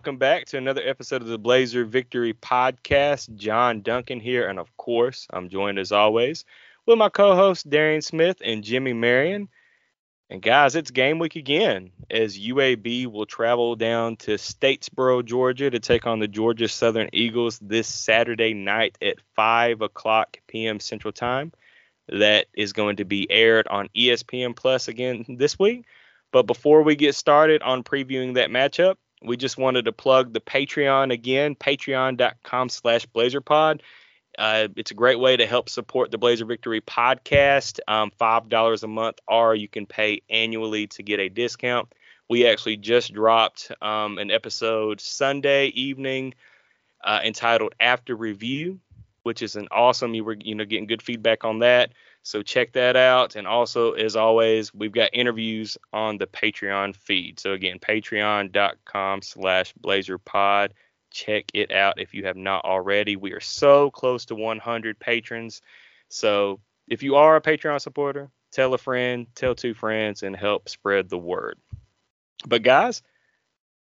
welcome back to another episode of the Blazer Victory Podcast. John Duncan here, and of course, I'm joined as always with my co-hosts Darian Smith and Jimmy Marion. And guys, it's game week again as UAB will travel down to Statesboro, Georgia to take on the Georgia Southern Eagles this Saturday night at 5 o'clock p.m. Central Time. That is going to be aired on ESPN Plus again this week. But before we get started on previewing that matchup, we just wanted to plug the Patreon again, patreon.com slash blazerpod. Uh, it's a great way to help support the Blazer Victory podcast. Um, $5 a month, or you can pay annually to get a discount. We actually just dropped um, an episode Sunday evening uh, entitled After Review, which is an awesome, you were you know getting good feedback on that. So check that out. And also, as always, we've got interviews on the Patreon feed. So again, patreon.com slash blazerpod. Check it out if you have not already. We are so close to 100 patrons. So if you are a Patreon supporter, tell a friend, tell two friends, and help spread the word. But guys,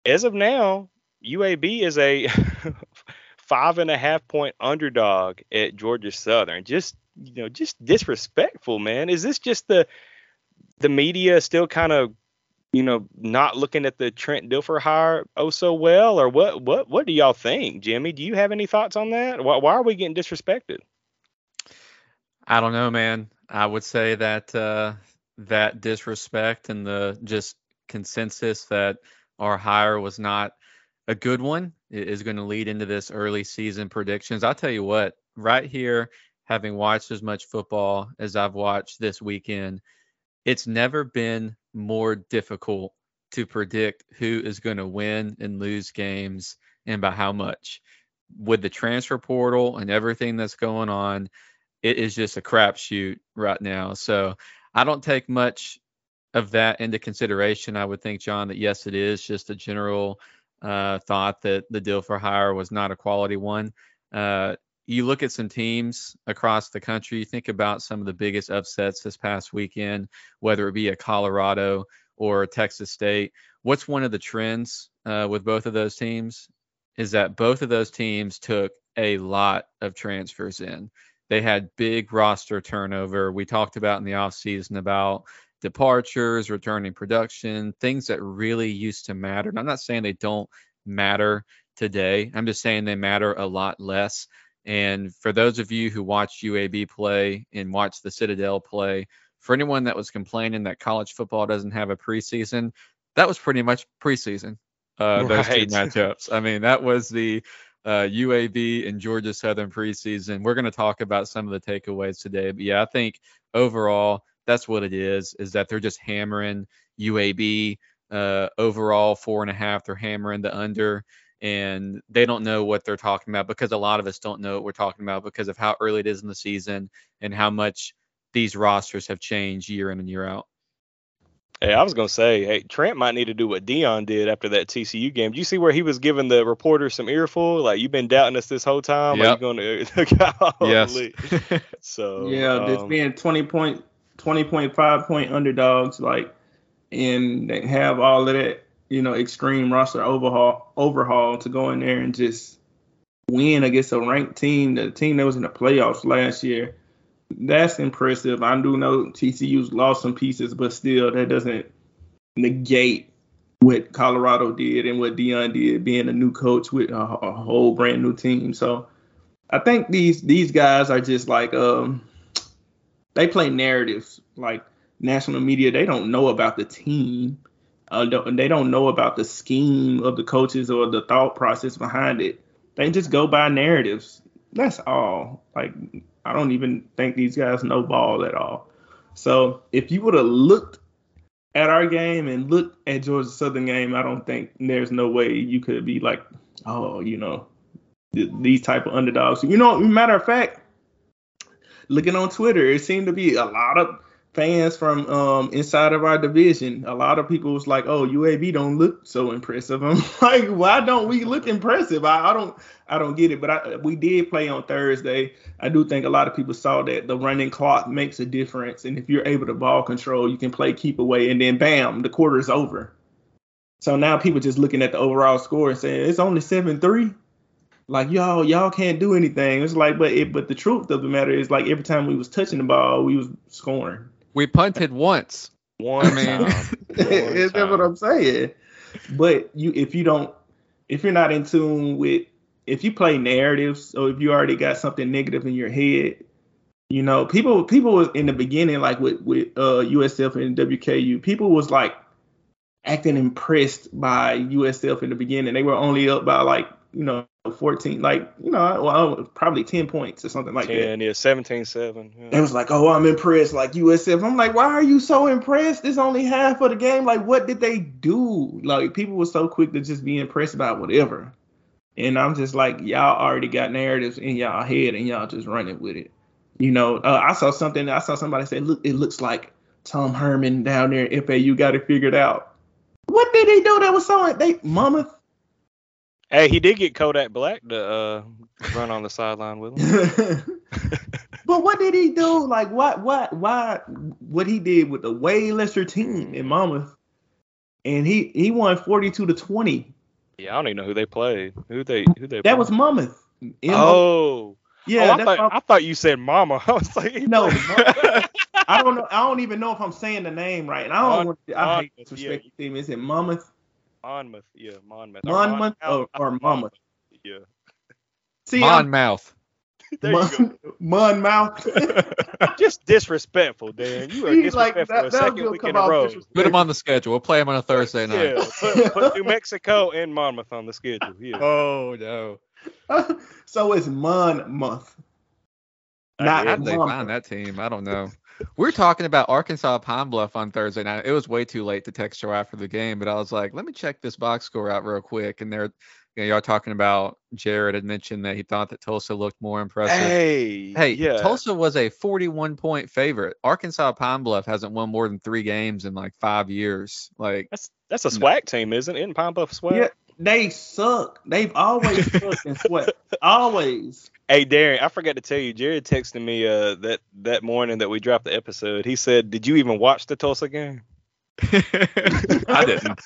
as of now, UAB is a five and a half point underdog at Georgia Southern. Just you know just disrespectful, man. Is this just the the media still kind of you know not looking at the Trent Dilfer hire oh so well, or what? What what do y'all think, Jimmy? Do you have any thoughts on that? Why, why are we getting disrespected? I don't know, man. I would say that uh, that disrespect and the just consensus that our hire was not a good one is going to lead into this early season predictions. I'll tell you what, right here having watched as much football as I've watched this weekend, it's never been more difficult to predict who is going to win and lose games and by how much. With the transfer portal and everything that's going on, it is just a crapshoot right now. So I don't take much of that into consideration. I would think, John, that yes, it is just a general uh, thought that the Dilfer hire was not a quality one. Uh, you look at some teams across the country, you think about some of the biggest upsets this past weekend, whether it be a Colorado or a Texas State. What's one of the trends uh, with both of those teams is that both of those teams took a lot of transfers in. They had big roster turnover. We talked about in the offseason about departures, returning production, things that really used to matter. And I'm not saying they don't matter today. I'm just saying they matter a lot less. And for those of you who watch UAB play and watch the Citadel play, for anyone that was complaining that college football doesn't have a preseason, that was pretty much preseason. Uh, right. Those two matchups. I mean, that was the uh, UAB and Georgia Southern preseason. We're going to talk about some of the takeaways today, but yeah, I think overall that's what it is. Is that they're just hammering UAB uh, overall four and a half. They're hammering the under and they don't know what they're talking about because a lot of us don't know what we're talking about because of how early it is in the season and how much these rosters have changed year in and year out. Hey, I was gonna say, hey, Trent might need to do what Deion did after that TCU game. Did you see where he was giving the reporters some earful? Like you've been doubting us this whole time. Yep. Are you gonna? yes. so yeah, um, just being twenty point, twenty point five point underdogs, like, and they have all of that you know, extreme roster overhaul overhaul to go in there and just win against a ranked team, the team that was in the playoffs last year. That's impressive. I do know TCU's lost some pieces, but still, that doesn't negate what Colorado did and what Deion did, being a new coach with a, a whole brand new team. So I think these these guys are just like um they play narratives. Like national media, they don't know about the team uh, they don't know about the scheme of the coaches or the thought process behind it. They just go by narratives. That's all. Like I don't even think these guys know ball at all. So if you would have looked at our game and looked at Georgia Southern game, I don't think there's no way you could be like, oh, you know, th- these type of underdogs. You know, matter of fact, looking on Twitter, it seemed to be a lot of fans from um, inside of our division, a lot of people was like, "Oh, UAB don't look so impressive." I'm like, "Why don't we look impressive?" I, I don't, I don't get it. But I, we did play on Thursday. I do think a lot of people saw that the running clock makes a difference, and if you're able to ball control, you can play keep away, and then bam, the quarter is over. So now people just looking at the overall score and saying it's only seven three. Like y'all, y'all can't do anything. It's like, but it, but the truth of the matter is, like every time we was touching the ball, we was scoring. We punted once. One I mean, is that what I'm saying? But you, if you don't, if you're not in tune with, if you play narratives, or if you already got something negative in your head, you know, people, people was in the beginning, like with with uh, USF and WKU, people was like acting impressed by USF in the beginning. They were only up by like you know 14 like you know well, probably 10 points or something like 10, that yeah 17 7 yeah. it was like oh i'm impressed like usf i'm like why are you so impressed? It's only half of the game. Like what did they do? Like people were so quick to just be impressed about whatever. And i'm just like y'all already got narratives in y'all head and y'all just running with it. You know uh, i saw something i saw somebody say look it looks like tom herman down there at fau got it figured out. What did he do that was so they mama Hey, he did get Kodak Black to uh, run on the sideline with him. but what did he do? Like what what why what he did with a way lesser team in Monmouth, and he he won forty two to twenty. Yeah, I don't even know who they played. Who they who they? That played? was Monmouth. oh. Yeah, oh, I, thought, I thought you said Mama. I was like, no, I don't know. I don't even know if I'm saying the name right. And I don't want. To, I hate disrespect yeah. the team. Is it Monmouth? Monmouth, yeah, Monmouth. Monmouth or, or, Monmouth. Yeah. See, Monmouth. Mon, Monmouth. Just disrespectful, Dan. You are disrespectful like, that, a second week in a row. Put him on the schedule. We'll play him on a Thursday night. Yeah, put, put New Mexico and Monmouth on the schedule. Yeah. Oh no. so it's Monmouth. Not how did they find that team? I don't know. We're talking about Arkansas Pine Bluff on Thursday night. It was way too late to text you after the game, but I was like, let me check this box score out real quick. And they're, you know, y'all talking about Jared had mentioned that he thought that Tulsa looked more impressive. Hey, hey, yeah. Tulsa was a 41 point favorite. Arkansas Pine Bluff hasn't won more than three games in like five years. Like that's that's a SWAC no. team, isn't it? In Pine Bluff SWAC. Yeah, they suck. They've always sucked in SWAC. Always. Hey Darren, I forgot to tell you, Jared texted me uh that that morning that we dropped the episode. He said, "Did you even watch the Tulsa game?" I didn't.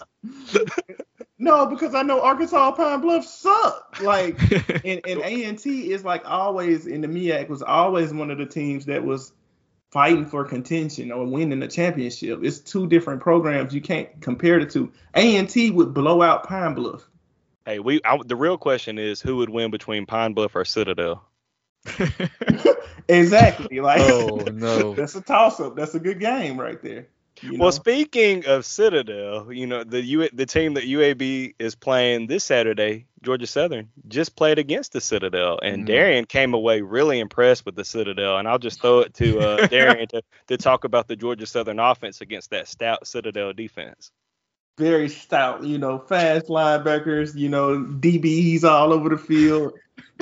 no, because I know Arkansas Pine Bluff suck. Like, and and A and T is like always in the MEAC was always one of the teams that was fighting for contention or winning a championship. It's two different programs. You can't compare the two. A and T would blow out Pine Bluff. Hey, we I, the real question is who would win between Pine Bluff or Citadel? exactly. Like, oh no, that's a toss up. That's a good game right there. You know? Well, speaking of Citadel, you know the U the team that UAB is playing this Saturday, Georgia Southern, just played against the Citadel, and mm. Darian came away really impressed with the Citadel. And I'll just throw it to uh, Darian to, to talk about the Georgia Southern offense against that stout Citadel defense very stout, you know, fast linebackers, you know, DBs all over the field.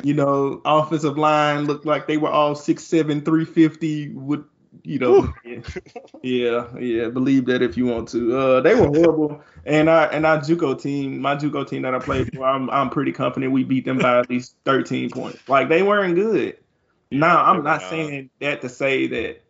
you know, offensive line looked like they were all six seven, three fifty with you know, yeah, yeah, believe that if you want to. Uh, they were horrible, and I and our JUCO team, my JUCO team that I played for, I'm I'm pretty confident we beat them by at least 13 points. Like they weren't good. Now I'm not saying that to say that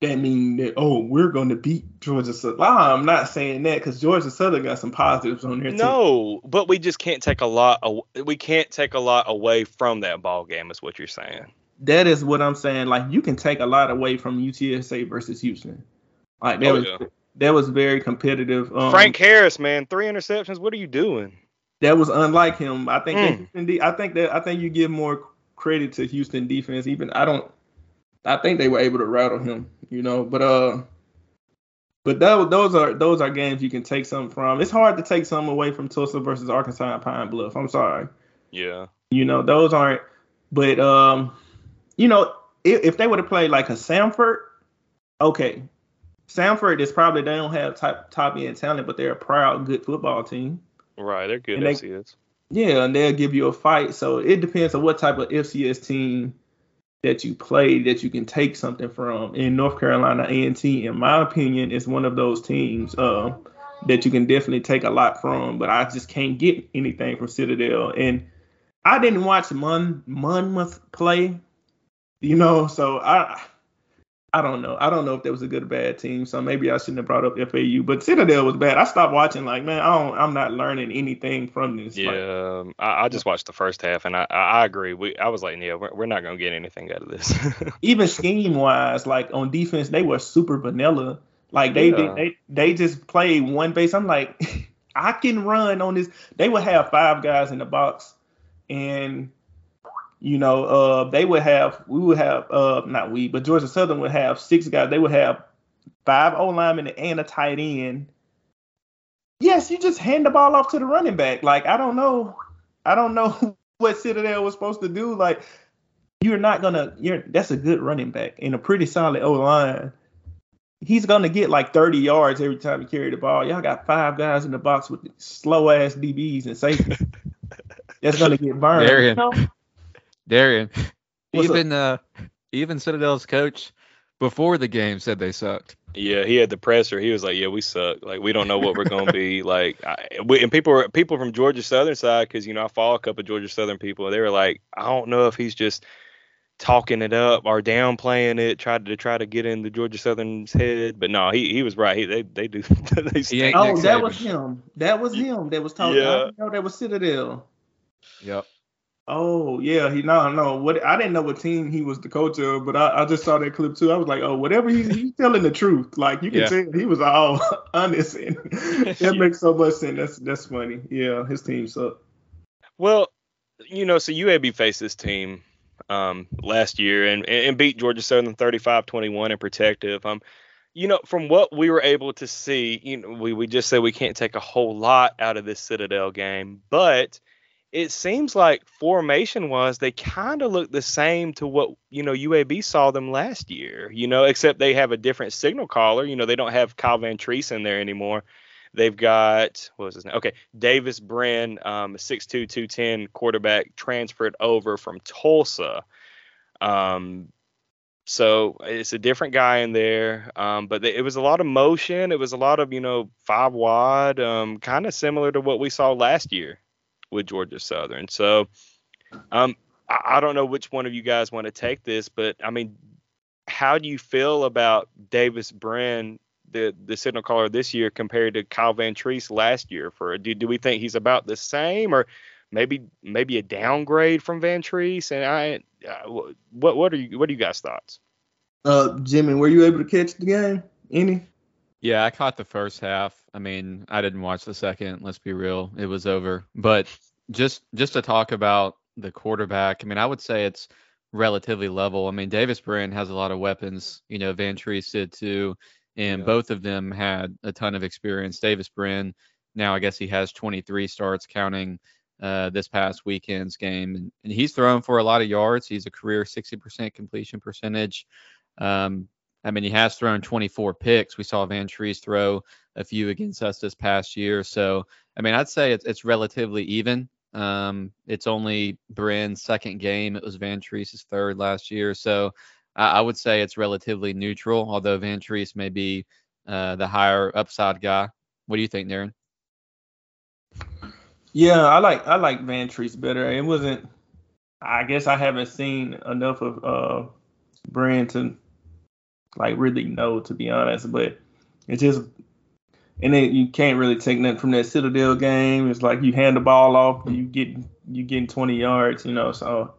that mean that oh we're going to beat Georgia Southern. I'm not saying that because Georgia Southern got some positives on there too. No, but we just can't take a lot. we can't take a lot away from that ball game. Is what you're saying? That is what I'm saying. Like you can take a lot away from UTSA versus Houston. Like that oh, was yeah. that was very competitive. Um, Frank Harris, man, three interceptions. What are you doing? That was unlike him. I think mm. that I think that I think you give more credit to Houston defense. Even I don't I think they were able to rattle him, you know. But uh, but that, those are those are games you can take something from. It's hard to take something away from Tulsa versus Arkansas and Pine Bluff. I'm sorry. Yeah. You know those aren't. But um, you know if, if they would have played like a Samford, okay. Samford is probably they don't have top top end talent, but they're a proud, good football team. Right, they're good and FCS. They, yeah, and they'll give you a fight. So it depends on what type of FCS team that you play that you can take something from. In North Carolina A&T, in my opinion, is one of those teams uh, that you can definitely take a lot from. But I just can't get anything from Citadel. And I didn't watch Mon- Monmouth play, you know, so I I don't know. I don't know if that was a good or bad team. So maybe I shouldn't have brought up FAU. But Citadel was bad. I stopped watching. Like, man, I don't. I'm not learning anything from this. Yeah, like, um, I, I, just watched the first half, and I, I agree. We, I was like, yeah, we're, we're not gonna get anything out of this. Even scheme wise, like on defense, they were super vanilla. Like they yeah. they, they they just played one base. I'm like, I can run on this. They would have five guys in the box, and you know, uh, they would have, we would have, uh, not we, but Georgia Southern would have six guys. They would have five O linemen and a tight end. Yes, you just hand the ball off to the running back. Like I don't know, I don't know what Citadel was supposed to do. Like you're not gonna, you're that's a good running back and a pretty solid O line. He's gonna get like 30 yards every time he carry the ball. Y'all got five guys in the box with slow ass DBs and safety. that's gonna get burned. Darian, Darian, What's even uh, even Citadel's coach before the game said they sucked. Yeah, he had the presser. He was like, "Yeah, we suck. Like, we don't know what we're gonna be like." I, we, and people were people from Georgia Southern side, because you know I follow a couple of Georgia Southern people. They were like, "I don't know if he's just talking it up or downplaying it, tried to try to get in the Georgia Southern's head." But no, he he was right. He, they they do. they oh, that was him. That was him. That was talking. Yeah. I know that was Citadel. Yep. Oh yeah, he no no what I didn't know what team he was the coach of, but I, I just saw that clip too. I was like, oh, whatever he's, he's telling the truth. Like you can yeah. tell he was all honest, and that makes so much sense. That's that's funny. Yeah, his team sucked. Well, you know, so UAB faced this team um, last year and and beat Georgia Southern 35-21 in Protective. Um, you know, from what we were able to see, you know, we we just said we can't take a whole lot out of this Citadel game, but it seems like formation wise they kind of look the same to what you know UAB saw them last year. You know, except they have a different signal caller. You know, they don't have Kyle Vantrease in there anymore. They've got what was his name? Okay, Davis Brin, um, 6'2", 210 quarterback, transferred over from Tulsa. Um, so it's a different guy in there, um, but it was a lot of motion. It was a lot of you know five wide, um, kind of similar to what we saw last year with Georgia Southern. So um, I, I don't know which one of you guys want to take this, but I mean, how do you feel about Davis Brin, the the signal caller this year, compared to Kyle Vantrease last year? For do do we think he's about the same, or maybe maybe a downgrade from Vantrease? And I, uh, what what are you what are you guys thoughts? Uh, Jimmy, were you able to catch the game? Any? Yeah, I caught the first half. I mean, I didn't watch the second. Let's be real, it was over. But just just to talk about the quarterback, I mean, I would say it's relatively level. I mean, Davis Brin has a lot of weapons. You know, Vantrease did too, and yeah. both of them had a ton of experience. Davis Brin, now I guess he has 23 starts, counting uh, this past weekend's game, and, and, he's thrown for a lot of yards. He's a career 60% completion percentage. Um, I mean, he has thrown 24 picks. We saw Vantrease throw a few against us this past year. So, I mean, I'd say it's, it's relatively even. Um, it's only Brin's second game. It was Vantrease's third last year. So, I, I would say it's relatively neutral, although Vantrease may be uh, the higher upside guy. What do you think, Darren? Yeah, I like I like Vantrease better. It wasn't. I guess I haven't seen enough of uh, to like really know to be honest. But it's just and then you can't really take nothing from that Citadel game. It's like you hand the ball off, you get you getting 20 yards, you know. So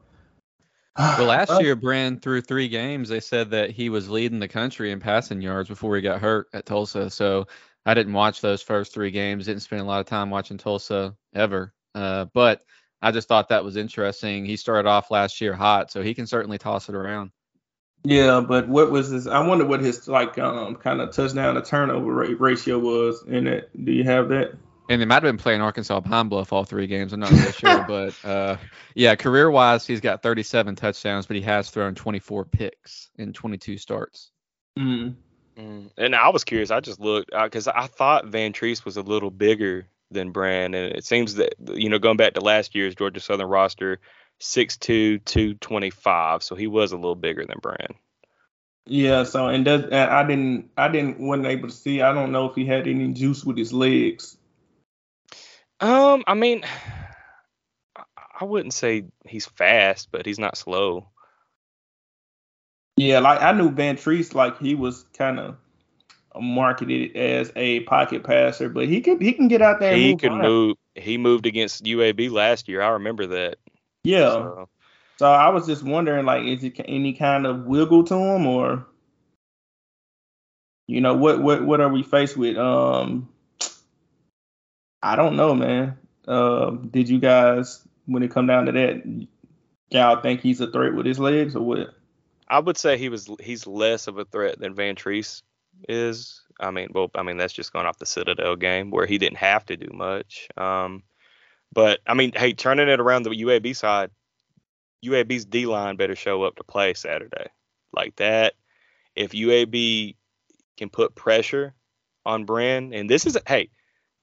well, last year Brin through three games, they said that he was leading the country in passing yards before he got hurt at Tulsa. So I didn't watch those first three games. Didn't spend a lot of time watching Tulsa ever. Uh, but I just thought that was interesting. He started off last year hot, so he can certainly toss it around. Yeah, but what was his? I wonder what his like um kind of touchdown to turnover rate ratio was in it. Do you have that? And they might have been playing Arkansas Pine Bluff all three games. I'm not really sure, but uh, yeah, career wise, he's got 37 touchdowns, but he has thrown 24 picks in 22 starts. Mm. Mm. And I was curious. I just looked because uh, I thought Vantrease was a little bigger than Brin, and it seems that you know going back to last year's Georgia Southern roster, 6'2", 225. So he was a little bigger than Brin. Yeah, so and that I didn't I didn't wasn't able to see. I don't know if he had any juice with his legs. Um, I mean, I wouldn't say he's fast, but he's not slow. Yeah, like I knew Vantrease, like he was kind of marketed as a pocket passer, but he could he can get out there. he can move. He moved against UAB last year. I remember that. Yeah. So, so I was just wondering, like, is it any kind of wiggle to him, or you know, what what what are we faced with? Um, I don't know, man. Uh, did you guys, when it come down to that, y'all think he's a threat with his legs or what? I would say he was he's less of a threat than Vantrease is. I mean, well, I mean that's just going off the Citadel game where he didn't have to do much. Um, but I mean, hey, turning it around the UAB side, UAB's D line better show up to play Saturday. Like that, if UAB can put pressure on Brin, and this is hey,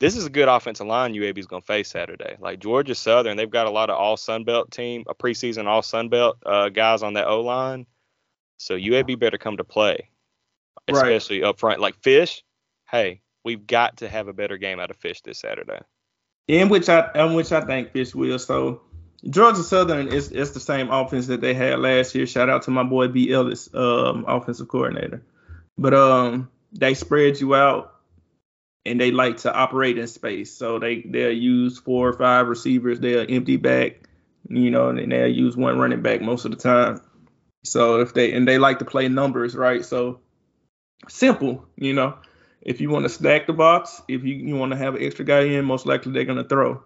this is a good offensive line UAB is going to face Saturday. Like Georgia Southern, they've got a lot of all Sun Belt team, a preseason all Sun Belt uh, guys on that O line. So UAB better come to play, especially right. up front. Like Fish, hey, we've got to have a better game out of Fish this Saturday. In which I, in which I think Fish will. So Georgia Southern is it's the same offense that they had last year. Shout out to my boy B Ellis, um, offensive coordinator. But um, they spread you out, and they like to operate in space. So they they'll use four or five receivers. They'll empty back, you know, and they'll use one running back most of the time. So if they and they like to play numbers, right? So simple, you know. If you want to stack the box, if you, you want to have an extra guy in, most likely they're gonna throw.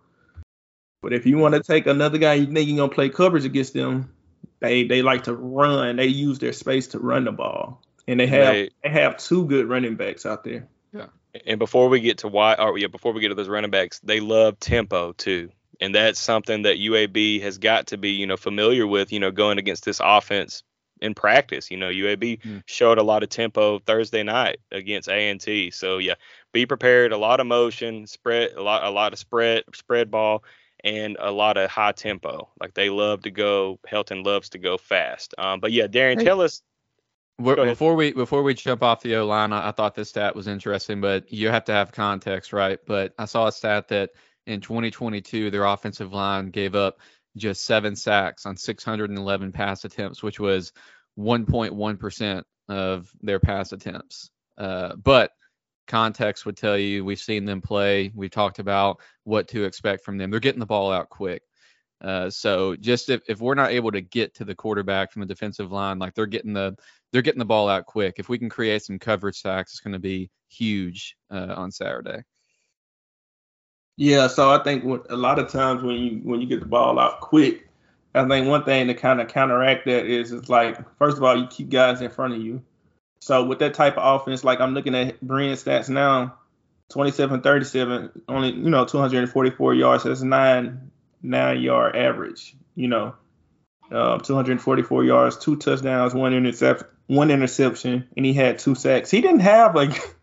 But if you want to take another guy you think you're gonna play coverage against them, they they like to run. They use their space to run the ball, and they have they, they have two good running backs out there. Yeah. And before we get to why, or yeah, before we get to those running backs, they love tempo too, and that's something that UAB has got to be you know familiar with. You know, going against this offense in practice. You know, UAB mm. showed a lot of tempo Thursday night against A&T. So yeah, be prepared. A lot of motion, spread a lot, a lot of spread, spread ball, and a lot of high tempo. Like they love to go. Helton loves to go fast. Um, but yeah, Darian, tell us. Before we before we jump off the O line, I, I thought this stat was interesting, but you have to have context, right? But I saw a stat that in 2022 their offensive line gave up just seven sacks on 611 pass attempts, which was 1.1% of their pass attempts. Uh, but context would tell you we've seen them play. We've talked about what to expect from them. They're getting the ball out quick. Uh, so just if, if we're not able to get to the quarterback from the defensive line, like they're getting the they're getting the ball out quick. If we can create some coverage sacks, it's going to be huge uh, on Saturday. Yeah, so I think a lot of times when you when you get the ball out quick, I think one thing to kind of counteract that is it's like first of all you keep guys in front of you. So with that type of offense, like I'm looking at Brin's stats now, 27 37, only you know 244 yards. That's nine nine yard average. You know, uh, 244 yards, two touchdowns, one intercept, one interception, and he had two sacks. He didn't have like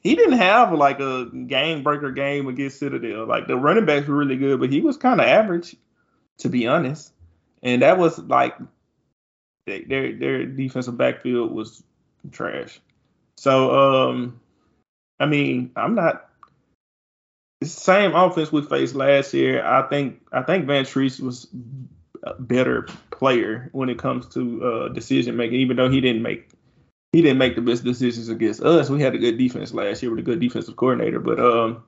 he didn't have like a game breaker game against Citadel. Like the running backs were really good, but he was kind of average, to be honest. And that was like their their defensive backfield was trash. So um, I mean, I'm not. Same offense we faced last year. I think I think Vantrease was a better player when it comes to uh, decision making, even though he didn't make he didn't make the best decisions against us. We had a good defense last year with a good defensive coordinator, but um,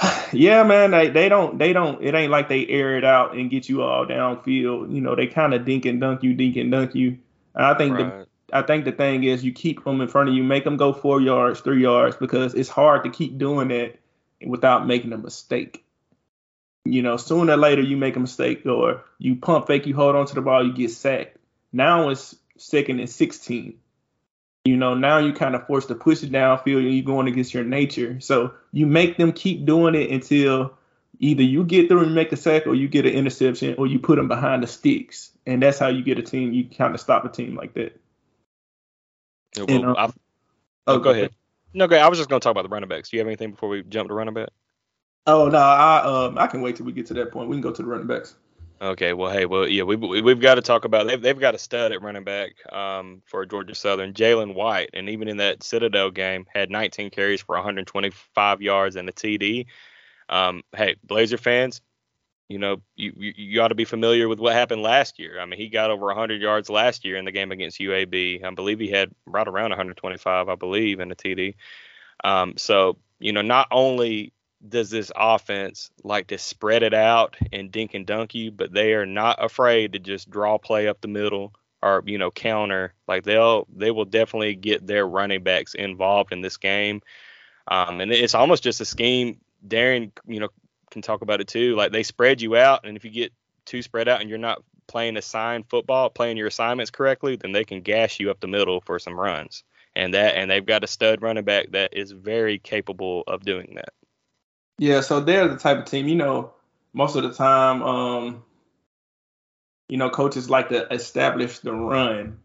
yeah, man, they, they don't they don't it ain't like they air it out and get you all downfield. You know, they kind of dink and dunk you, dink and dunk you. And I think right. the I think the thing is you keep them in front of you, make them go four yards, three yards, because it's hard to keep doing that without making a mistake. You know, sooner or later you make a mistake or you pump fake, you hold on to the ball, you get sacked. Now it's second and 16. You know, now you kind of forced to push it downfield and you're going against your nature. So you make them keep doing it until either you get through and make a sack or you get an interception or you put them behind the sticks. And that's how you get a team. You kind of stop a team like that. Yeah, well, and, uh, oh, go ahead. No, go ahead. I was just going to talk about the running backs. Do you have anything before we jump to running back? Oh no, I um I can wait till we get to that point. We can go to the running backs. Okay, well, hey, well, yeah, we, we have got to talk about they've they've got a stud at running back um, for Georgia Southern, Jalen White, and even in that Citadel game had 19 carries for 125 yards and a TD. Um, hey, Blazer fans, you know, you, you, you ought to be familiar with what happened last year. I mean, he got over 100 yards last year in the game against UAB. I believe he had right around 125, I believe, in the TD. Um, so, you know, not only does this offense like to spread it out and dink and dunk you, but they are not afraid to just draw play up the middle or you know counter. Like they'll they will definitely get their running backs involved in this game. Um, and it's almost just a scheme. Darren, you know, can talk about it too. Like they spread you out, and if you get too spread out and you're not playing assigned football, playing your assignments correctly, then they can gash you up the middle for some runs. And that and they've got a stud running back that is very capable of doing that. Yeah, so they're the type of team, you know, most of the time, um, you know, coaches like to establish the run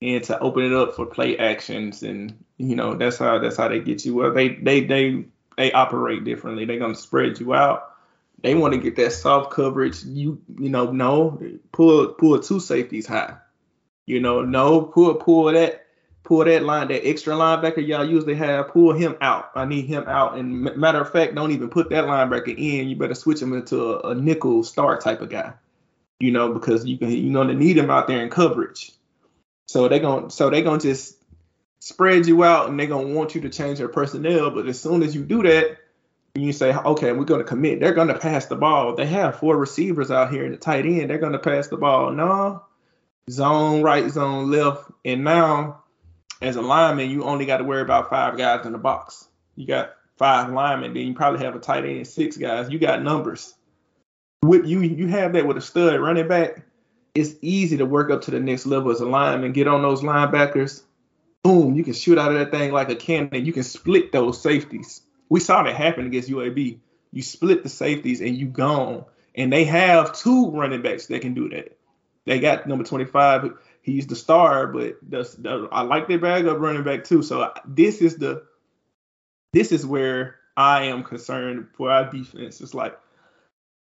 and to open it up for play actions and you know, that's how that's how they get you. Well, they they they they operate differently. They're gonna spread you out. They want to get that soft coverage. You you know no pull pull two safeties high. You know no pull pull that pull that line that extra linebacker y'all usually have pull him out. I need him out. And matter of fact, don't even put that linebacker in. You better switch him into a, a nickel star type of guy. You know because you can you're gonna need him out there in coverage. So they gonna so they gonna just spread you out and they're gonna want you to change their personnel. But as soon as you do that, you say, okay, we're gonna commit. They're gonna pass the ball. They have four receivers out here in the tight end. They're gonna pass the ball. No, zone right, zone left, and now as a lineman, you only got to worry about five guys in the box. You got five linemen, then you probably have a tight end, six guys. You got numbers. With you, you have that with a stud running back. It's easy to work up to the next level as a lineman, get on those linebackers, boom, you can shoot out of that thing like a cannon. You can split those safeties. We saw that happen against UAB. You split the safeties and you gone. And they have two running backs that can do that. They got number 25. He's the star, but I like their bag up running back too. So this is the this is where I am concerned for our defense. It's like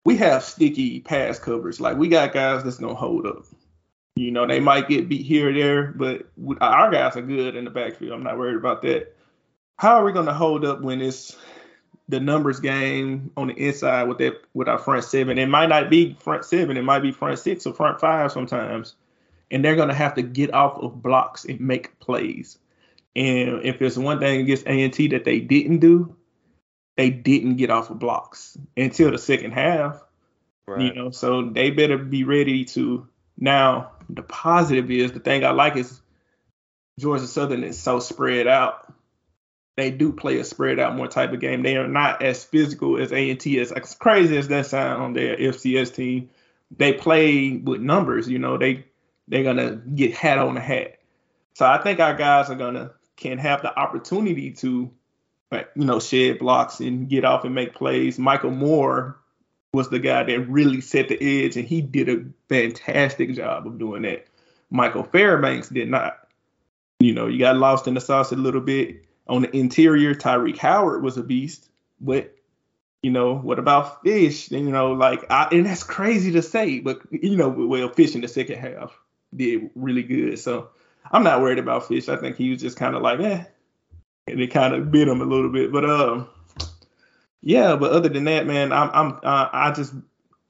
we have sticky pass coverage. Like we got guys that's gonna hold up. You know, they might get beat here or there, but our guys are good in the backfield. I'm not worried about that. How are we going to hold up when it's the numbers game on the inside with that with our front seven? It might not be front seven, it might be front six or front five sometimes, and they're going to have to get off of blocks and make plays. And if there's one thing against A&T that they didn't do, they didn't get off of blocks until the second half. Right. You know, so they better be ready to now the positive is the thing I like is Georgia Southern is so spread out. They do play a spread out more type of game. They are not as physical as A and T is. As crazy as that sound on their FCS team, they play with numbers. You know, they they're gonna get hat on the hat. So I think our guys are gonna can have the opportunity to, uh, you know, shed blocks and get off and make plays. Michael Moore was the guy that really set the edge, and he did a fantastic job of doing that. Michael Fairbanks did not. You know, you got lost in the sauce a little bit. On the interior, Tyreek Howard was a beast, but you know, what about Fish? And, you know, like, I, and that's crazy to say, but you know, well, Fish in the second half did really good. So I'm not worried about Fish. I think he was just kind of like, eh, and it kind of bit him a little bit. But um, yeah, but other than that, man, I'm I'm uh, I just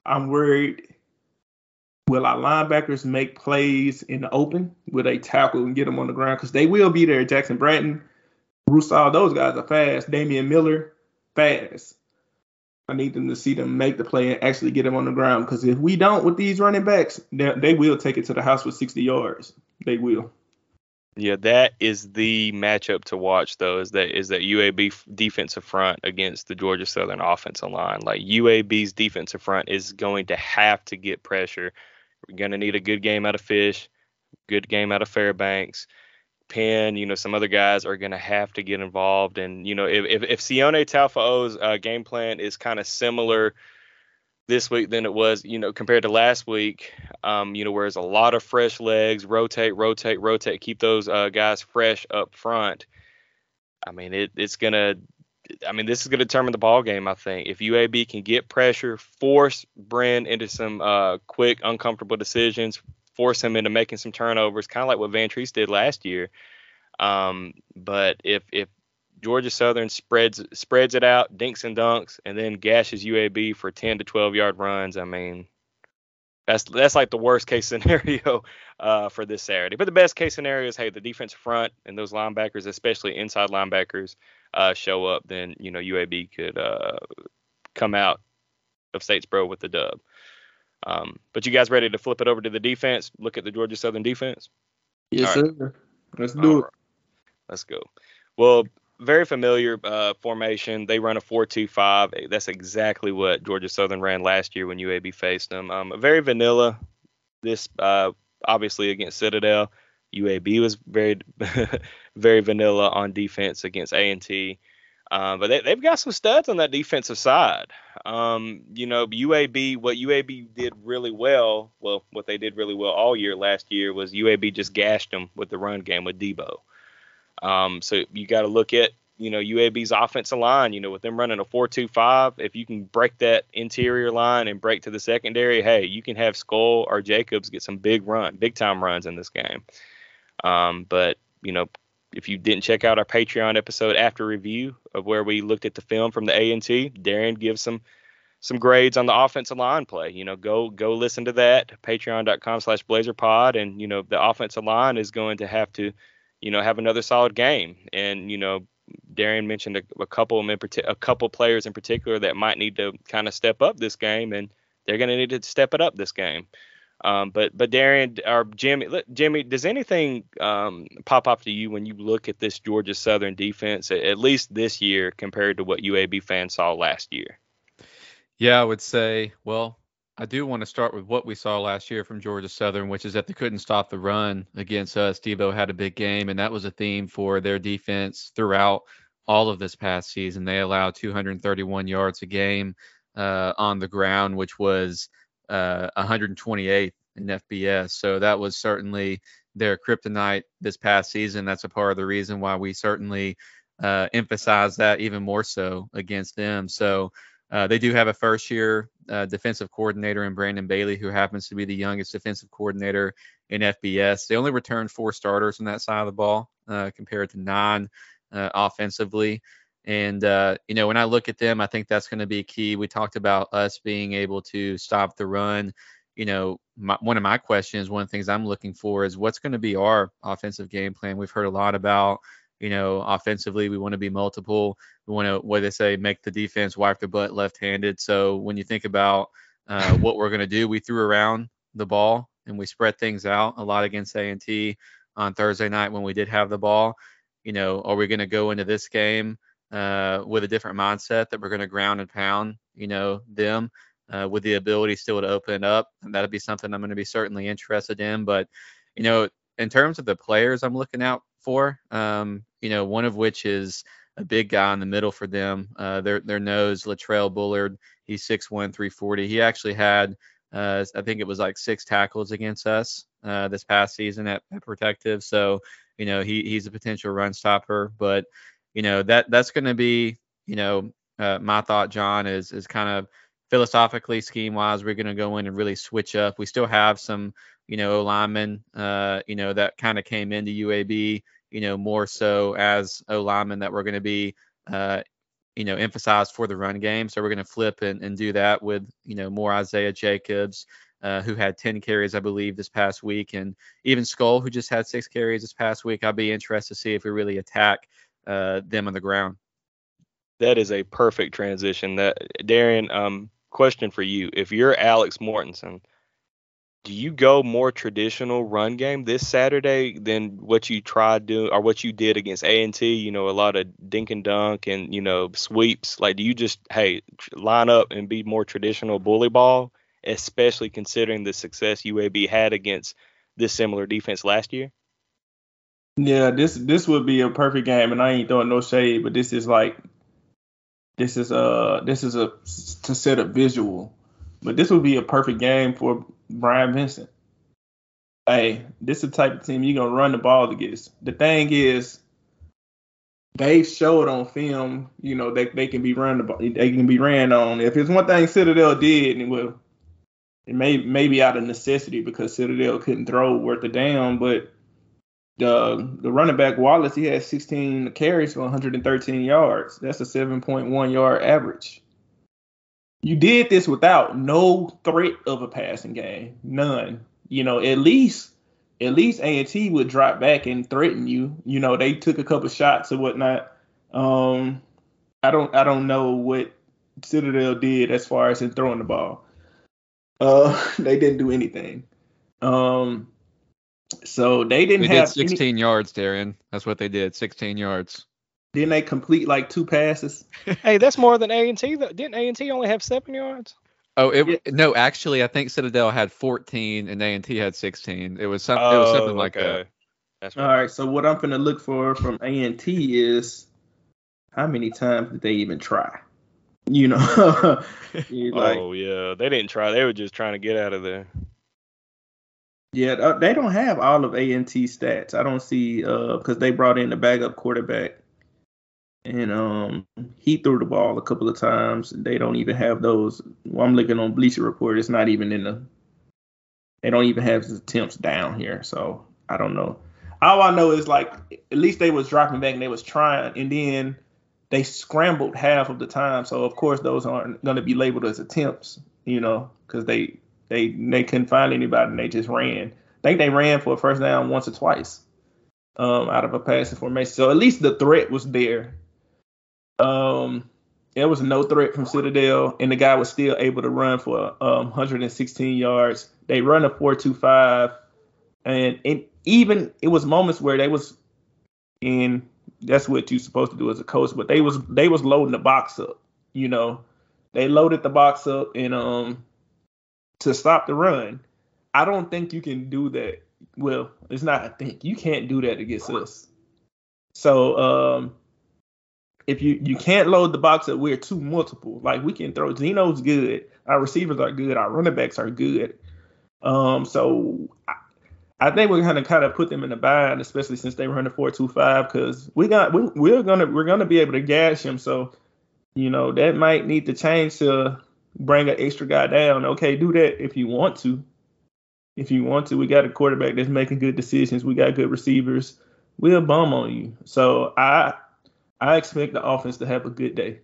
I'm worried. Will our linebackers make plays in the open? Will they tackle and get them on the ground? Because they will be there. Jackson Bratton, Rusal, those guys are fast. Damian Miller, fast. I need them to see them make the play and actually get them on the ground. Because if we don't with these running backs, they, they will take it to the house with 60 yards. They will. Yeah, that is the matchup to watch though. Is that is that UAB defensive front against the Georgia Southern offensive line? Like UAB's defensive front is going to have to get pressure. We're going to need a good game out of Fish, good game out of Fairbanks, Penn. You know, some other guys are going to have to get involved. And you know, if if, if Sione Ta'ufo'ou's uh, game plan is kind of similar this week than it was, you know, compared to last week. Um, you know, whereas a lot of fresh legs, rotate, rotate, rotate, keep those uh, guys fresh up front. I mean, it, it's gonna. I mean, this is gonna determine the ball game. I think if UAB can get pressure, force Brin into some uh, quick, uncomfortable decisions, force him into making some turnovers, kind of like what Vantrease did last year. Um, but if if Georgia Southern spreads spreads it out, dinks and dunks, and then gashes UAB for 10 to 12 yard runs. I mean, that's that's like the worst case scenario uh, for this Saturday. But the best case scenario is hey, the defensive front and those linebackers, especially inside linebackers, uh, show up. Then you know UAB could uh, come out of Statesboro with the dub. Um, but you guys ready to flip it over to the defense? Look at the Georgia Southern defense. Yes, sir. Let's do All it. Right. Let's go. Well, very familiar uh, formation. They run a four-two-five. That's exactly what Georgia Southern ran last year when UAB faced them. Um, very vanilla. This uh, obviously against Citadel. UAB was very very vanilla on defense against A&T. Um, but they, have got some studs on that defensive side. Um, you know, UAB, what UAB did really well, well, what they did really well all year last year was UAB just gashed them with the run game with Debo. Um, so you got to look at, you know, UAB's offensive line, you know, with them running a 4 2 5, if you can break that interior line and break to the secondary, hey, you can have Skull or Jacobs get some big run, big time runs in this game. Um, but, you know, if you didn't check out our Patreon episode after review of where we looked at the film from the A&T, Darian gives some some grades on the offensive line play. You know, go go listen to that patreon.com slash blazerpod and you know the offensive line is going to have to you know have another solid game and you know Darian mentioned a, a couple in a couple players in particular that might need to kind of step up this game and they're going to need to step it up this game. Um, but but Darian or Jimmy, Jimmy, does anything um, pop up to you when you look at this Georgia Southern defense, at least this year, compared to what UAB fans saw last year? Yeah, I would say. Well, I do want to start with what we saw last year from Georgia Southern, which is that they couldn't stop the run against us. Debo had a big game, and that was a theme for their defense throughout all of this past season. They allowed 231 yards a game uh, on the ground, which was uh, 128th in FBS. So that was certainly their kryptonite this past season. That's a part of the reason why we certainly uh, emphasize that even more so against them. So uh, they do have a first year uh, defensive coordinator in Brandon Bailey, who happens to be the youngest defensive coordinator in FBS. They only returned four starters on that side of the ball uh, compared to nine uh, offensively. And, uh, you know, when I look at them, I think that's going to be key. We talked about us being able to stop the run. You know, my, one of my questions, one of the things I'm looking for is what's going to be our offensive game plan. We've heard a lot about, you know, offensively, we want to be multiple. We want to, what they say, make the defense wipe their butt left handed. So when you think about uh, what we're going to do, we threw around the ball and we spread things out a lot against A&T on Thursday night when we did have the ball. You know, are we going to go into this game? Uh, with a different mindset that we're going to ground and pound, you know, them uh, with the ability still to open up. And that'll be something I'm going to be certainly interested in. But, you know, in terms of the players I'm looking out for, um, you know, one of which is a big guy in the middle for them. Uh, their their nose, Latrell Bullard. He's 6'1", 340. He actually had, uh, I think it was like six tackles against us uh, this past season at, at Protective. So, you know, he he's a potential run stopper. But you know that that's going to be you know uh, my thought, John, is is kind of philosophically scheme wise, we're going to go in and really switch up. We still have some you know linemen uh, you know that kind of came into UAB you know more so as O linemen that we're going to be uh, you know emphasized for the run game. So we're going to flip and, and do that with you know more Isaiah Jacobs. Uh, who had 10 carries, I believe, this past week, and even Skull, who just had six carries this past week. I'd be interested to see if we really attack uh, them on the ground. That is a perfect transition. That Darian, um, question for you: If you're Alex Mortensen, do you go more traditional run game this Saturday than what you tried doing or what you did against A and T? You know, a lot of dink and dunk and you know sweeps. Like, do you just hey line up and be more traditional bully ball, especially considering the success UAB had against this similar defense last year? Yeah, this this would be a perfect game, and I ain't throwing no shade, but this is like this is a this is a to set a visual, but this would be a perfect game for Brian Vincent. Hey, this is the type of team you're gonna run the ball against. The thing is, they showed on film, you know, they they can be run the they can be ran on. If it's one thing Citadel did, and well, it may maybe out of necessity because Citadel couldn't throw worth a damn, but the the running back Wallace, he had 16 carries for 113 yards. That's a 7.1 yard average. You did this without no threat of a passing game, none. You know, at least at least A and T would drop back and threaten you. You know, they took a couple shots or whatnot. Um, I don't I don't know what Citadel did as far as in throwing the ball. Uh, they didn't do anything. Um, so they didn't they have did 16 any, yards, Darian. That's what they did. 16 yards. Didn't they complete like two passes? hey, that's more than A and T. Didn't A and T only have seven yards? Oh, it yeah. no. Actually, I think Citadel had 14 and A and T had 16. It was some, oh, it was something oh, like okay. that. That's right. All right. So what I'm gonna look for from A and T is how many times did they even try? You know. Oh, like, oh yeah, they didn't try. They were just trying to get out of there. Yeah, uh, they don't have all of A and T stats. I don't see uh because they brought in the backup quarterback, and um he threw the ball a couple of times. They don't even have those. Well, I'm looking on Bleacher Report. It's not even in the. They don't even have his attempts down here, so I don't know. All I know is like at least they was dropping back and they was trying, and then they scrambled half of the time. So of course those aren't going to be labeled as attempts, you know, because they they they couldn't find anybody and they just ran. I think they ran for a first down once or twice um, out of a passing formation. So at least the threat was there. Um, there was no threat from Citadel, and the guy was still able to run for um, 116 yards. They run a 4.25, and it, even it was moments where they was in. That's what you're supposed to do as a coach, but they was they was loading the box up. You know, they loaded the box up, and um, to stop the run. I don't think you can do that. Well, it's not I think you can't do that against us. So um if you you can't load the box up, we're too multiple. Like we can throw Zeno's good, our receivers are good, our running backs are good. Um, so I, I think we're gonna kind of put them in a bind, especially since they run the four two five, because we got we, we're gonna we're gonna be able to gash them. So you know that might need to change to bring an extra guy down. Okay, do that if you want to. If you want to, we got a quarterback that's making good decisions. We got good receivers. We'll bum on you. So I I expect the offense to have a good day.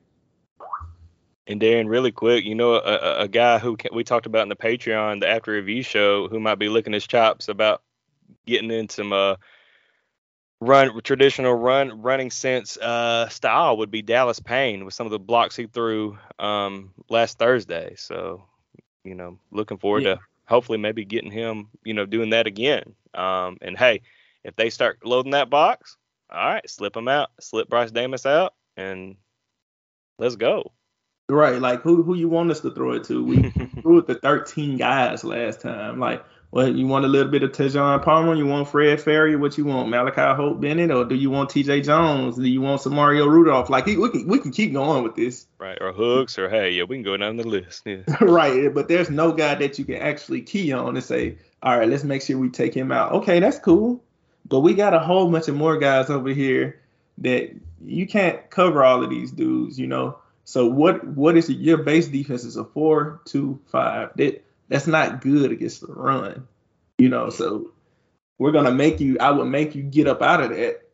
And Darren, really quick, you know, a, a guy who we talked about in the Patreon, the after review show, who might be licking his chops about getting in some uh, run traditional run running sense uh, style would be Dallas Payne with some of the blocks he threw um, last Thursday. So, you know, looking forward yeah. to hopefully maybe getting him, you know, doing that again. Um, and hey, if they start loading that box, all right, slip him out, slip Bryce Davis out, and let's go. Right, like who who you want us to throw it to? We threw it to 13 guys last time. Like what you want a little bit of Tejhaun Palmer? You want Fred Farrier? What you want, Malachi Holt-Bennett, or do you want T.J. Jones? Do you want some Mario Rudolph? Like we can we can keep going with this. Right, or hooks, or hey, yeah, we can go down the list. Yeah. right, but there's no guy that you can actually key on and say, all right, let's make sure we take him out. Okay, that's cool, but we got a whole bunch of more guys over here that you can't cover all of these dudes, you know. So what what is it? Your base defense is a four two five. That that's not good against the run. You know, so we're gonna make you I would make you get up out of that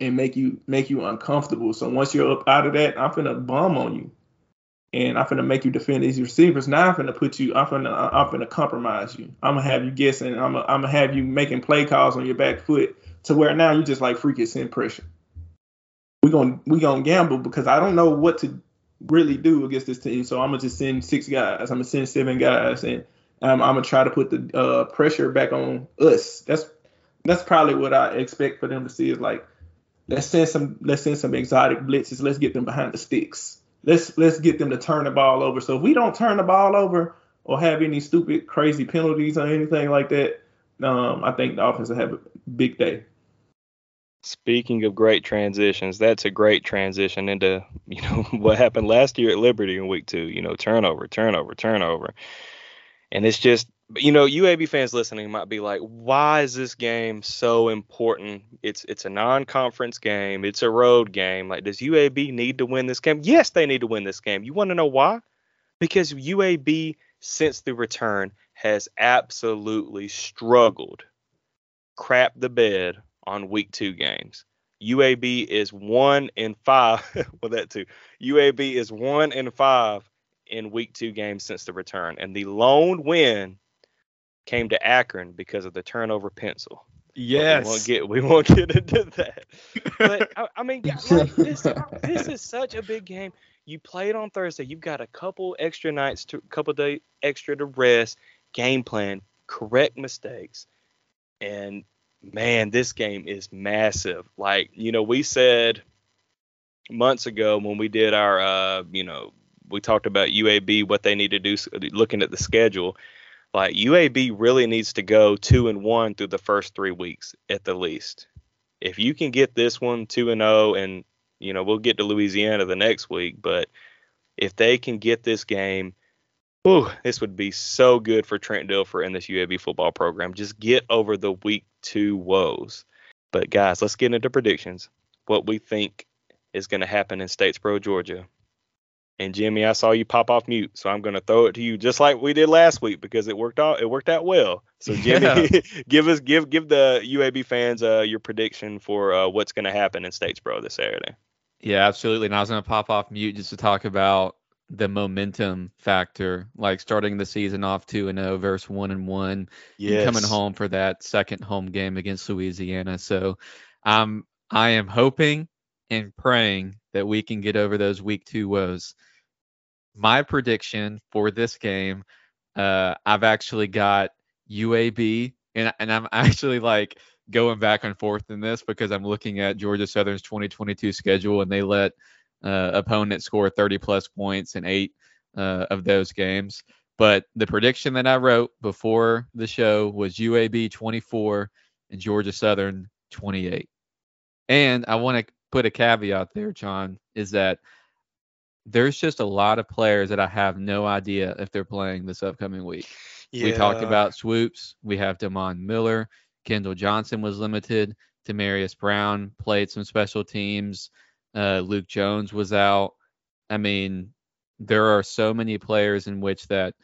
and make you make you uncomfortable. So once you're up out of that, I'm gonna bomb on you. And I'm gonna make you defend these receivers. Now I'm gonna put you, I'm gonna I'm gonna compromise you. I'm gonna have you guessing. I'm gonna, I'm gonna have you making play calls on your back foot to where now you just like freaking send pressure. We're gonna we gonna gamble because I don't know what to really do against this team. So I'm gonna just send six guys. I'm gonna send seven guys, and um, I'm gonna try to put the uh, pressure back on us. That's that's probably what I expect for them to see is like let's send some let's send some exotic blitzes. Let's get them behind the sticks. Let's let's get them to turn the ball over. So if we don't turn the ball over or have any stupid crazy penalties or anything like that, um, I think the offense will have a big day. Speaking of great transitions, that's a great transition into you know what happened last year at Liberty in week two. You know, turnover, turnover, turnover. And it's just, you know, UAB fans listening might be like, why is this game so important? It's it's a non-conference game. It's a road game. Like, does UAB need to win this game? Yes, they need to win this game. You want to know why? Because UAB since the return has absolutely struggled, crap the bed on week two games. UAB is one in five. well, that too. UAB is one in five in week two games since the return, and the lone win came to Akron because of the turnover pencil. Yes. we won't get we won't get into that. But I, I mean, like, this this is such a big game. You play it on Thursday. You've got a couple extra nights to couple days extra to rest, game plan, correct mistakes, and man, this game is massive. Like you know, we said months ago when we did our uh, you know we talked about UAB what they need to do looking at the schedule like UAB really needs to go two and one through the first three weeks at the least. If you can get this one two and zero, oh, and you know we'll get to Louisiana the next week, but if they can get this game, whew, this would be so good for Trent Dilfer and this UAB football program. Just get over the week two woes. But guys, let's get into predictions. What we think is going to happen in Statesboro, Georgia. And Jimmy, I saw you pop off mute, so I'm going to throw it to you just like we did last week because it worked out. It worked out well. So Jimmy, yeah. give us give give the UAB fans uh, your prediction for uh, what's going to happen in Statesboro this Saturday. Yeah, absolutely. And I was going to pop off mute just to talk about the momentum factor, like starting the season off two and zero oh versus one and one, yes. coming home for that second home game against Louisiana. So, um, I am hoping and praying that we can get over those week two woes. My prediction for this game, uh, I've actually got UAB, and and I'm actually like going back and forth in this because I'm looking at Georgia Southern's 2022 schedule, and they let uh, opponents score 30 plus points in eight uh, of those games. But the prediction that I wrote before the show was UAB 24 and Georgia Southern 28. And I want to put a caveat there, John, is that there's just a lot of players that I have no idea if they're playing this upcoming week. Yeah. We talked about swoops. We have Demond Miller. Kendall Johnson was limited. Tamarius Brown played some special teams. Uh, Luke Jones was out. I mean, there are so many players in which that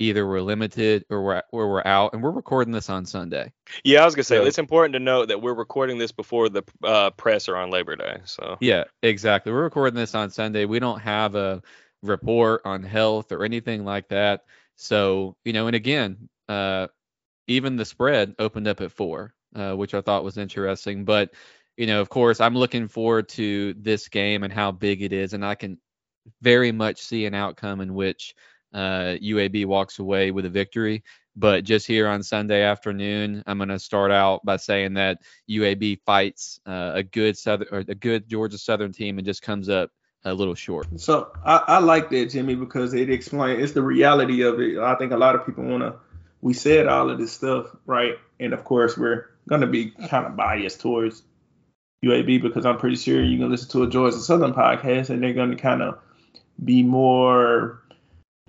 either we're limited or we're or we're out, and we're recording this on Sunday. Yeah, I was gonna say so, it's important to note that we're recording this before the uh, presser on Labor Day. So yeah, exactly. We're recording this on Sunday. We don't have a report on health or anything like that. So you know, and again, uh, even the spread opened up at four, uh, which I thought was interesting. But you know, of course, I'm looking forward to this game and how big it is, and I can very much see an outcome in which uh, UAB walks away with a victory. But just here on Sunday afternoon, I'm going to start out by saying that UAB fights uh, a good Southern or a good Georgia Southern team and just comes up a little short. So I, I like that, Jimmy, because it explains it's the reality of it. I think a lot of people want to. We said all of this stuff, right? And of course, we're going to be kind of biased towards UAB because I'm pretty sure you're going to listen to a Georgia Southern podcast and they're going to kind of be more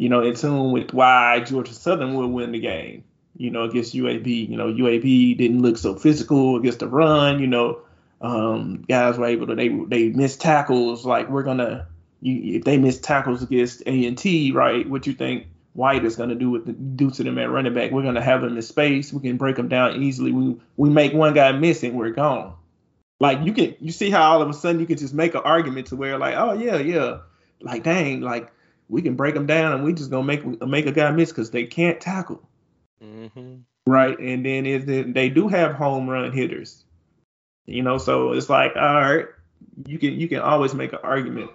you know, in tune with why Georgia Southern will win the game. You know, against UAB. You know, UAB didn't look so physical against the run. You know, um, guys were able to they they miss tackles. Like we're gonna, you, if they miss tackles against A and T, right? What you think White is gonna do with the, do to them at running back? We're gonna have them in space. We can break them down easily. We we make one guy miss and we're gone. Like you can you see how all of a sudden you can just make an argument to where like oh yeah yeah like dang like we can break them down and we just gonna make make a guy miss because they can't tackle. Mm-hmm. Right, and then is they do have home run hitters. You know, so it's like, all right, you can you can always make an argument.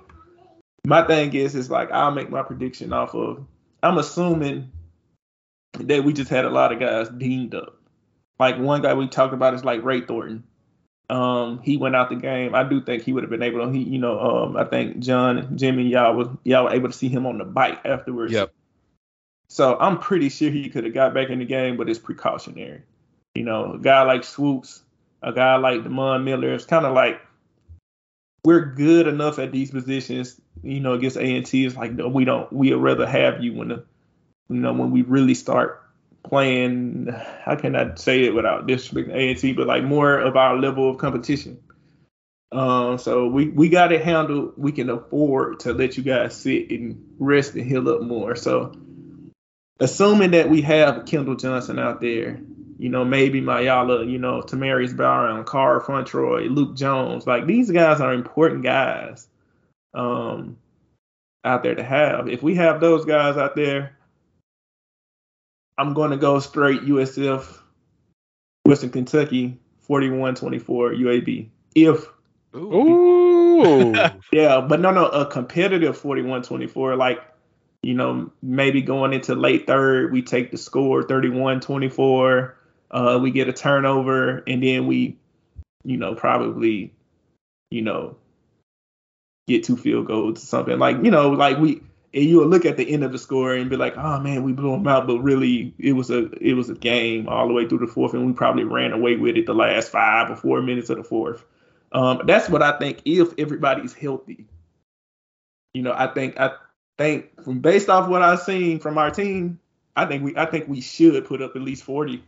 My thing is, is like I'll make my prediction off of. I'm assuming that we just had a lot of guys deemed up. Like one guy we talked about is like Ray Thornton um, he went out the game. I do think he would have been able to. He, you know, um, I think John, Jimmy, y'all was y'all were able to see him on the bike afterwards. Yep. So I'm pretty sure he could have got back in the game, but it's precautionary. You know, a guy like Swoops, a guy like Demond Miller, it's kind of like we're good enough at these positions. You know, against A and T, it's like no, we don't. We'd rather have you when the, you know, when we really start playing how can I say it without disrespecting A and T, but like more of our level of competition. Um, so we we got it handled. We can afford to let you guys sit and rest and heal up more. So assuming that we have Kendall Johnson out there, you know, maybe Mayala, you know, Tamarius Brown, Carl Funtroy, Luke Jones. Like these guys are important guys um, out there to have. If we have those guys out there, I'm going to go straight USF, Western Kentucky, 41-24 UAB. If Ooh. yeah, but no, no, a competitive 41-24, like you know, maybe going into late third, we take the score 31-24. Uh, we get a turnover, and then we, you know, probably, you know, get two field goals or something. Like, you know, like we and you will look at the end of the score and be like, oh man, we blew them out, but really it was a it was a game all the way through the fourth, and we probably ran away with it the last five or four minutes of the fourth. Um, that's what I think if everybody's healthy. You know, I think I think from based off what I've seen from our team, I think we I think we should put up at least 40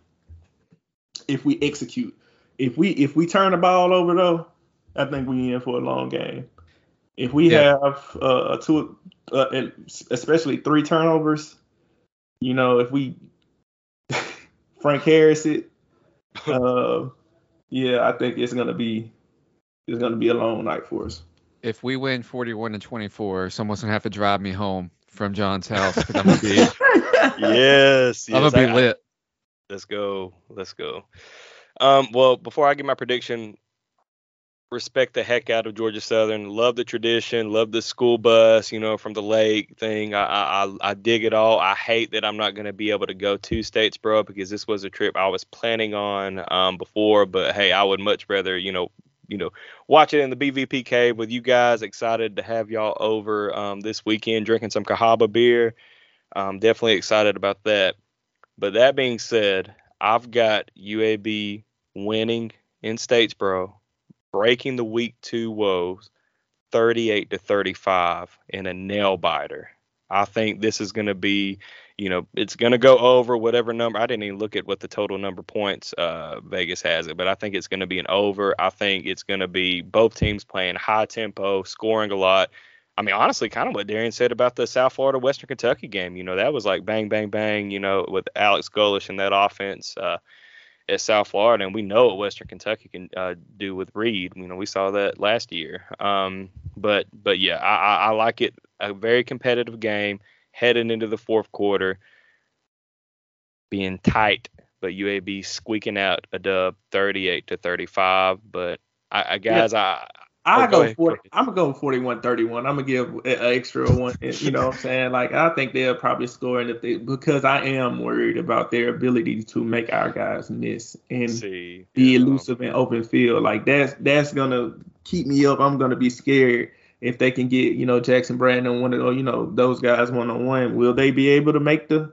if we execute. If we if we turn the ball over though, I think we in for a long game. If we yeah. have uh, two, uh, especially three turnovers, you know, if we Frank Harris it, uh, yeah, I think it's gonna be it's gonna be a long night for us. If we win 41 and 24, someone's gonna have to drive me home from John's house because I'm gonna be yes, yes, I'm gonna be I, lit. Let's go, let's go. Um, well, before I give my prediction, respect the heck out of Georgia Southern. Love the tradition. Love the school bus. You know, from the lake thing. I I, I dig it all. I hate that I'm not going to be able to go to Statesboro because this was a trip I was planning on um, before. But hey, I would much rather you know you know watch it in the BVP cave with you guys. Excited to have y'all over um, this weekend drinking some Cahaba beer. I'm definitely excited about that. But that being said, I've got UAB winning in Statesboro breaking the week two woes 38 to 35 in a nail biter. I think this is going to be, you know, it's going to go over whatever number. I didn't even look at what the total number points uh, Vegas has it, but I think it's going to be an over. I think it's going to be both teams playing high tempo, scoring a lot. I mean, honestly, kind of what Darian said about the South Florida Western Kentucky game. You know, that was like bang, bang, bang. You know, with Alex Golesh and that offense. Uh, at South Florida, and we know what Western Kentucky can uh, do with Reed. You know, we saw that last year. Um, but but yeah, I, I, I like it. A very competitive game heading into the fourth quarter, being tight, but UAB squeaking out a dub, 38 to 35. But I, I guys, yeah. I I oh, go, go 40, I'm gonna go 41 31. I'm gonna give an extra one. You know what I'm saying? Like I think they'll probably score and if they because I am worried about their ability to make our guys miss and See, be yeah. elusive in open field. Like that's that's gonna keep me up. I'm gonna be scared if they can get, you know, Jackson Brandon one of you know, those guys one on one. Will they be able to make the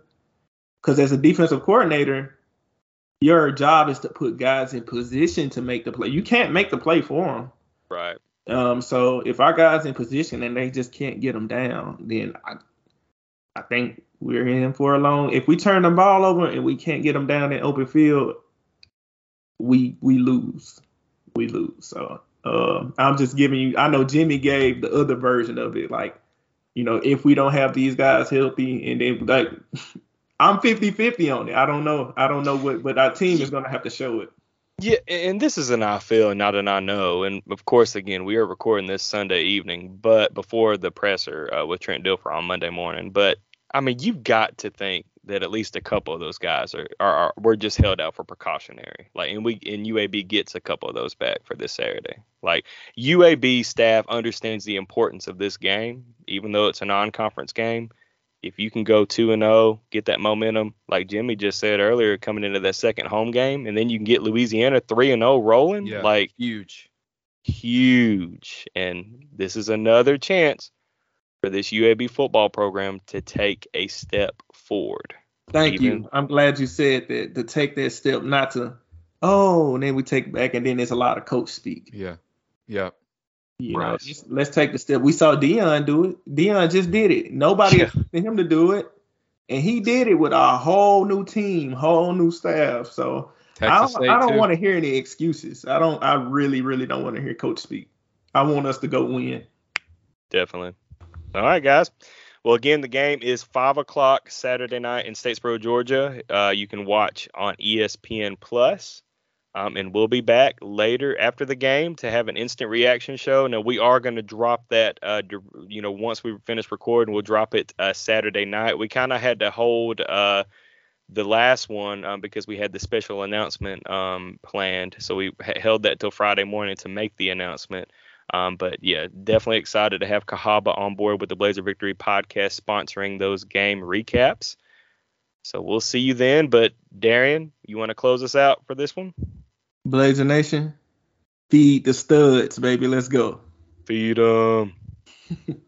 because as a defensive coordinator, your job is to put guys in position to make the play. You can't make the play for them. Right. Um, so if our guys in position and they just can't get them down, then I, I think we're in for a long. If we turn the ball over and we can't get them down in open field, we we lose, we lose. So uh, I'm just giving you. I know Jimmy gave the other version of it, like you know, if we don't have these guys healthy, and then like I'm 50-50 on it. I don't know. I don't know what, but our team is gonna have to show it. Yeah, and this is an I feel and not an I know. And of course, again, we are recording this Sunday evening, but before the presser uh, with Trent Dilfer on Monday morning. But I mean, you've got to think that at least a couple of those guys are, are, are we're just held out for precautionary. Like, and we and UAB gets a couple of those back for this Saturday. Like, UAB staff understands the importance of this game, even though it's a non-conference game if you can go 2 and 0, get that momentum, like Jimmy just said earlier, coming into that second home game, and then you can get Louisiana 3 and 0 rolling, yeah, like huge. Huge. And this is another chance for this UAB football program to take a step forward. Thank Even, you. I'm glad you said that to take that step, not to, oh, and then we take back, and then there's a lot of coach speak. Yeah. Yeah. You right. know, let's take the step. We saw Deion do it. Deion just did it. Nobody yeah. expected him to do it, and he did it with a whole new team, whole new staff. So Texas I don't, I don't want to hear any excuses. I don't. I really, really don't want to hear Coach speak. I want us to go win. Definitely. All right, guys. Well, again, the game is five o'clock Saturday night in Statesboro, Georgia. Uh, you can watch on ESPN Plus. Um, and we'll be back later after the game to have an instant reaction show. Now we are going to drop that, uh, you know, once we finish recording, we'll drop it uh, Saturday night. We kind of had to hold uh, the last one um, because we had the special announcement um, planned, so we held that till Friday morning to make the announcement. Um, but yeah, definitely excited to have Cahaba on board with the Blazer Victory podcast sponsoring those game recaps. So we'll see you then. But Darian, you want to close us out for this one? Blazer Nation, feed the studs, baby. Let's go. Feed them. Um,